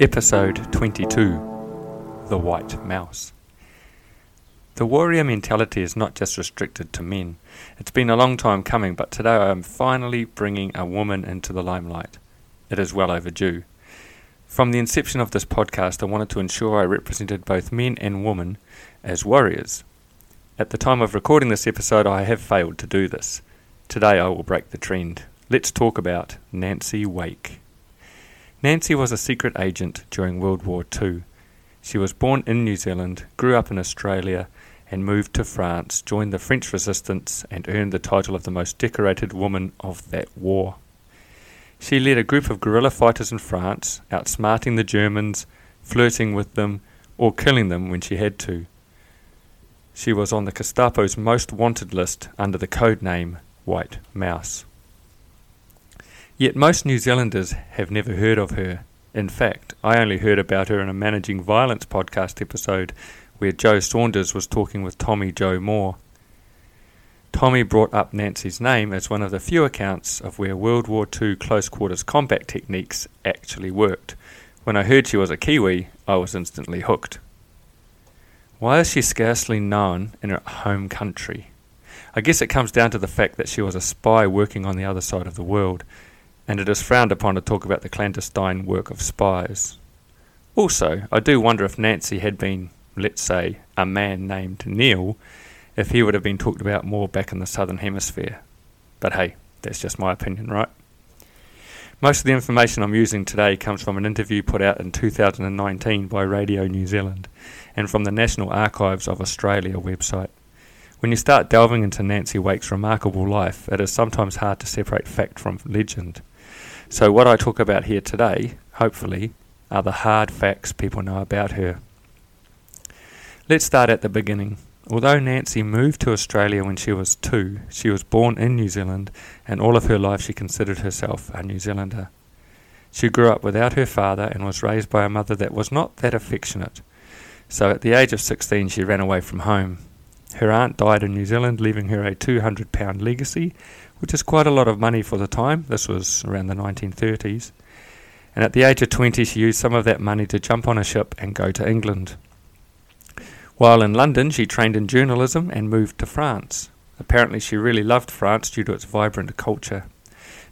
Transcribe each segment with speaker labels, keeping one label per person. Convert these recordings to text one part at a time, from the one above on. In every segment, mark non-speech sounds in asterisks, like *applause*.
Speaker 1: Episode 22 The White Mouse. The warrior mentality is not just restricted to men. It's been a long time coming, but today I am finally bringing a woman into the limelight. It is well overdue. From the inception of this podcast, I wanted to ensure I represented both men and women as warriors. At the time of recording this episode, I have failed to do this. Today I will break the trend. Let's talk about Nancy Wake. Nancy was a secret agent during World War II. She was born in New Zealand, grew up in Australia, and moved to France, joined the French resistance, and earned the title of the most decorated woman of that war. She led a group of guerrilla fighters in France, outsmarting the Germans, flirting with them, or killing them when she had to. She was on the Gestapo's most wanted list under the code name White Mouse. Yet most New Zealanders have never heard of her. In fact, I only heard about her in a Managing Violence podcast episode where Joe Saunders was talking with Tommy Joe Moore. Tommy brought up Nancy's name as one of the few accounts of where World War II close quarters combat techniques actually worked. When I heard she was a Kiwi, I was instantly hooked. Why is she scarcely known in her home country? I guess it comes down to the fact that she was a spy working on the other side of the world and it is frowned upon to talk about the clandestine work of spies. Also, I do wonder if Nancy had been, let's say, a man named Neil, if he would have been talked about more back in the southern hemisphere. But hey, that's just my opinion, right? Most of the information I'm using today comes from an interview put out in 2019 by Radio New Zealand and from the National Archives of Australia website. When you start delving into Nancy Wake's remarkable life, it is sometimes hard to separate fact from legend. So, what I talk about here today, hopefully, are the hard facts people know about her. Let's start at the beginning. Although Nancy moved to Australia when she was two, she was born in New Zealand, and all of her life she considered herself a New Zealander. She grew up without her father and was raised by a mother that was not that affectionate. So at the age of 16, she ran away from home. Her aunt died in New Zealand, leaving her a £200 legacy, which is quite a lot of money for the time. This was around the 1930s. And at the age of 20, she used some of that money to jump on a ship and go to England. While in London, she trained in journalism and moved to France. Apparently, she really loved France due to its vibrant culture.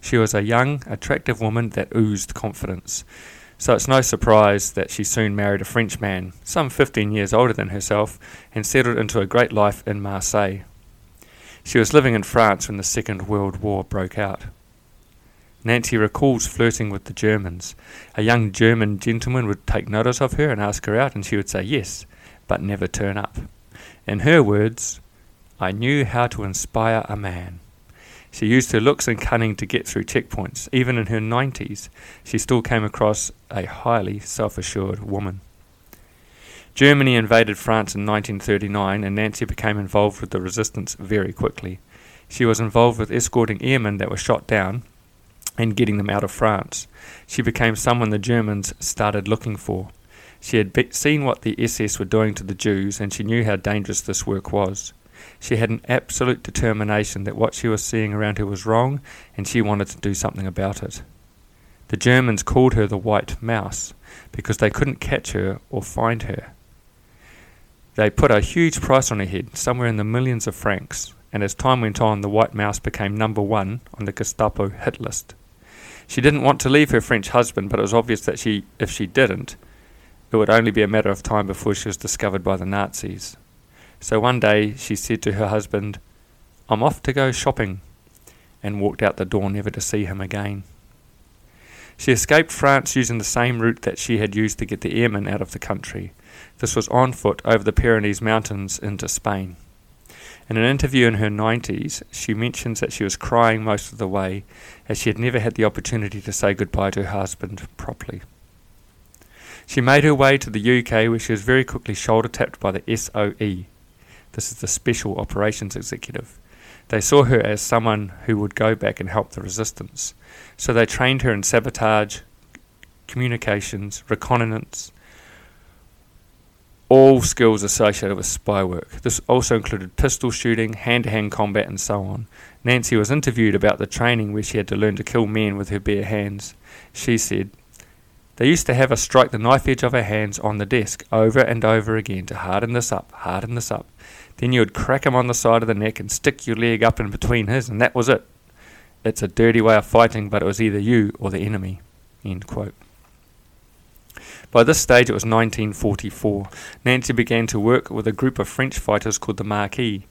Speaker 1: She was a young, attractive woman that oozed confidence. So it's no surprise that she soon married a French man, some 15 years older than herself, and settled into a great life in Marseille. She was living in France when the Second World War broke out. Nancy recalls flirting with the Germans. A young German gentleman would take notice of her and ask her out, and she would say yes, but never turn up. In her words, I knew how to inspire a man. She used her looks and cunning to get through checkpoints. Even in her 90s, she still came across a highly self assured woman. Germany invaded France in 1939 and Nancy became involved with the resistance very quickly. She was involved with escorting airmen that were shot down and getting them out of France. She became someone the Germans started looking for. She had be- seen what the SS were doing to the Jews and she knew how dangerous this work was. She had an absolute determination that what she was seeing around her was wrong and she wanted to do something about it. The Germans called her the White Mouse because they couldn't catch her or find her. They put a huge price on her head, somewhere in the millions of francs, and as time went on, the White Mouse became number one on the Gestapo hit list. She didn't want to leave her French husband, but it was obvious that she, if she didn't, it would only be a matter of time before she was discovered by the Nazis. So one day she said to her husband, I'm off to go shopping, and walked out the door never to see him again. She escaped France using the same route that she had used to get the airmen out of the country. This was on foot over the Pyrenees Mountains into Spain. In an interview in her 90s, she mentions that she was crying most of the way as she had never had the opportunity to say goodbye to her husband properly. She made her way to the UK where she was very quickly shoulder tapped by the SOE. This is the Special Operations Executive. They saw her as someone who would go back and help the resistance. So they trained her in sabotage, communications, reconnaissance, all skills associated with spy work. This also included pistol shooting, hand to hand combat, and so on. Nancy was interviewed about the training where she had to learn to kill men with her bare hands. She said, They used to have her strike the knife edge of her hands on the desk over and over again to harden this up, harden this up. Then you would crack him on the side of the neck and stick your leg up in between his, and that was it. It's a dirty way of fighting, but it was either you or the enemy. End quote. By this stage, it was 1944. Nancy began to work with a group of French fighters called the Maquis.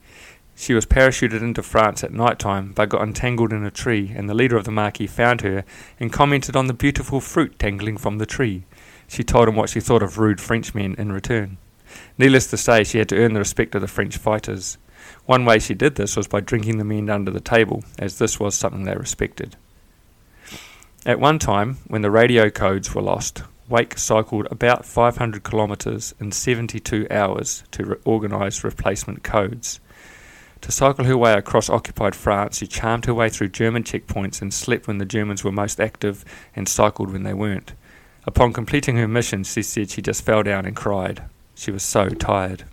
Speaker 1: She was parachuted into France at night time, but got entangled in a tree, and the leader of the Maquis found her and commented on the beautiful fruit dangling from the tree. She told him what she thought of rude Frenchmen in return. Needless to say, she had to earn the respect of the French fighters. One way she did this was by drinking the men under the table, as this was something they respected. At one time, when the radio codes were lost, Wake cycled about 500 kilometres in 72 hours to re- organise replacement codes. To cycle her way across occupied France, she charmed her way through German checkpoints and slept when the Germans were most active and cycled when they weren't. Upon completing her mission, she said she just fell down and cried. She was so tired.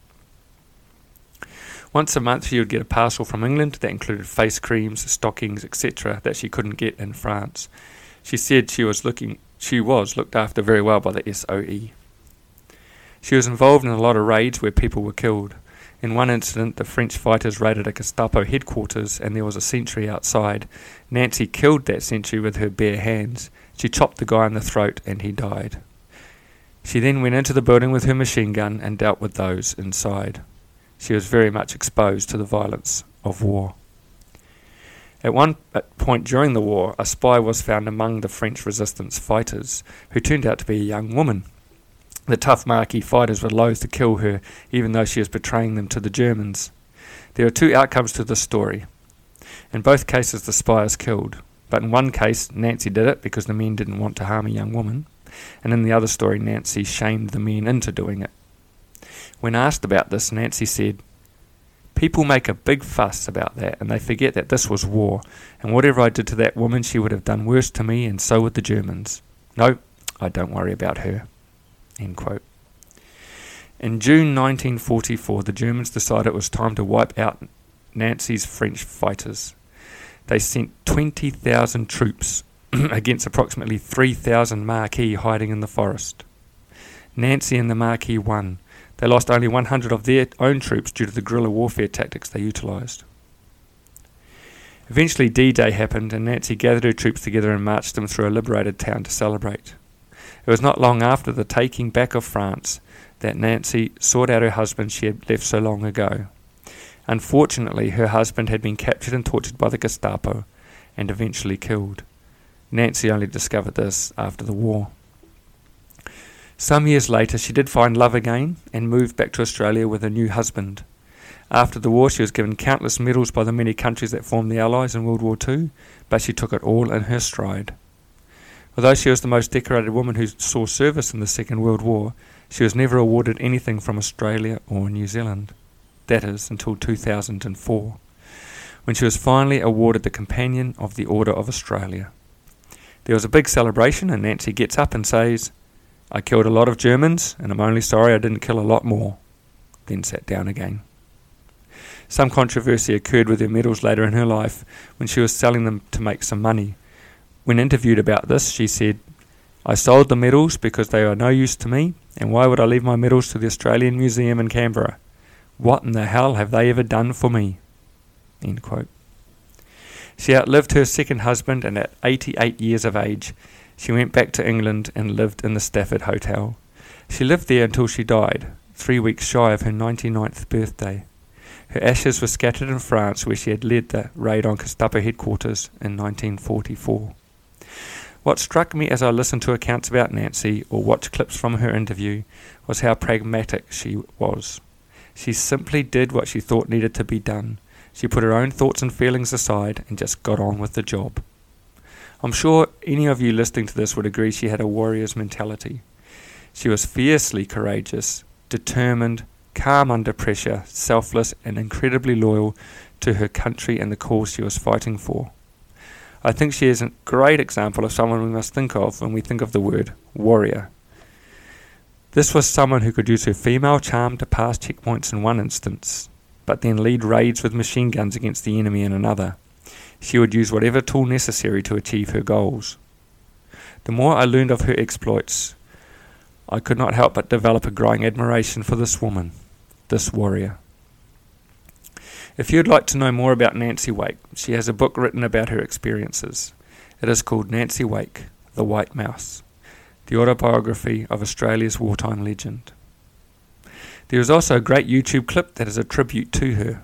Speaker 1: Once a month, she would get a parcel from England that included face creams, stockings, etc., that she couldn't get in France. She said she was looking she was looked after very well by the SOE. She was involved in a lot of raids where people were killed. In one incident, the French fighters raided a Gestapo headquarters and there was a sentry outside. Nancy killed that sentry with her bare hands. She chopped the guy in the throat and he died. She then went into the building with her machine gun and dealt with those inside. She was very much exposed to the violence of war. At one point during the war, a spy was found among the French resistance fighters, who turned out to be a young woman. The tough Maquis fighters were loath to kill her, even though she was betraying them to the Germans. There are two outcomes to this story. In both cases, the spy is killed, but in one case, Nancy did it because the men didn't want to harm a young woman, and in the other story, Nancy shamed the men into doing it. When asked about this, Nancy said, People make a big fuss about that and they forget that this was war, and whatever I did to that woman, she would have done worse to me, and so would the Germans. No, I don't worry about her. End quote. In June 1944, the Germans decided it was time to wipe out Nancy's French fighters. They sent 20,000 troops *clears throat* against approximately 3,000 Maquis hiding in the forest. Nancy and the Maquis won, they lost only 100 of their own troops due to the guerrilla warfare tactics they utilised. Eventually, D Day happened, and Nancy gathered her troops together and marched them through a liberated town to celebrate. It was not long after the taking back of France that Nancy sought out her husband she had left so long ago. Unfortunately, her husband had been captured and tortured by the Gestapo and eventually killed. Nancy only discovered this after the war. Some years later, she did find love again and moved back to Australia with a new husband. After the war, she was given countless medals by the many countries that formed the Allies in World War II, but she took it all in her stride. Although she was the most decorated woman who saw service in the Second World War, she was never awarded anything from Australia or New Zealand. That is, until 2004, when she was finally awarded the Companion of the Order of Australia. There was a big celebration, and Nancy gets up and says, I killed a lot of Germans, and I'm only sorry I didn't kill a lot more. Then sat down again. Some controversy occurred with her medals later in her life when she was selling them to make some money. When interviewed about this, she said, I sold the medals because they are no use to me, and why would I leave my medals to the Australian Museum in Canberra? What in the hell have they ever done for me? She outlived her second husband, and at 88 years of age, she went back to England and lived in the Stafford Hotel. She lived there until she died, three weeks shy of her 99th birthday. Her ashes were scattered in France, where she had led the raid on Gestapo headquarters in 1944. What struck me as I listened to accounts about Nancy or watched clips from her interview was how pragmatic she was. She simply did what she thought needed to be done. She put her own thoughts and feelings aside and just got on with the job. I'm sure any of you listening to this would agree she had a warrior's mentality. She was fiercely courageous, determined, calm under pressure, selfless, and incredibly loyal to her country and the cause she was fighting for. I think she is a great example of someone we must think of when we think of the word warrior. This was someone who could use her female charm to pass checkpoints in one instance, but then lead raids with machine guns against the enemy in another she would use whatever tool necessary to achieve her goals. The more I learned of her exploits, I could not help but develop a growing admiration for this woman, this warrior. If you'd like to know more about Nancy Wake, she has a book written about her experiences. It is called Nancy Wake, The White Mouse, the autobiography of Australia's wartime legend. There is also a great YouTube clip that is a tribute to her.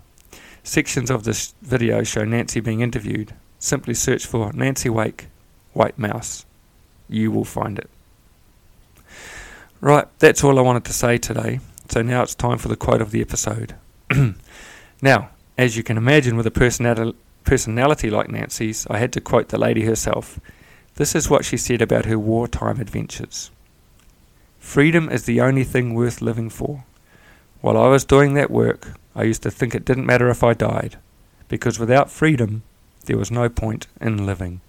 Speaker 1: Sections of this video show Nancy being interviewed. Simply search for Nancy Wake, White Mouse. You will find it. Right, that's all I wanted to say today. So now it's time for the quote of the episode. *clears throat* now, as you can imagine, with a personality like Nancy's, I had to quote the lady herself. This is what she said about her wartime adventures Freedom is the only thing worth living for. While I was doing that work, I used to think it didn't matter if I died, because without freedom, there was no point in living.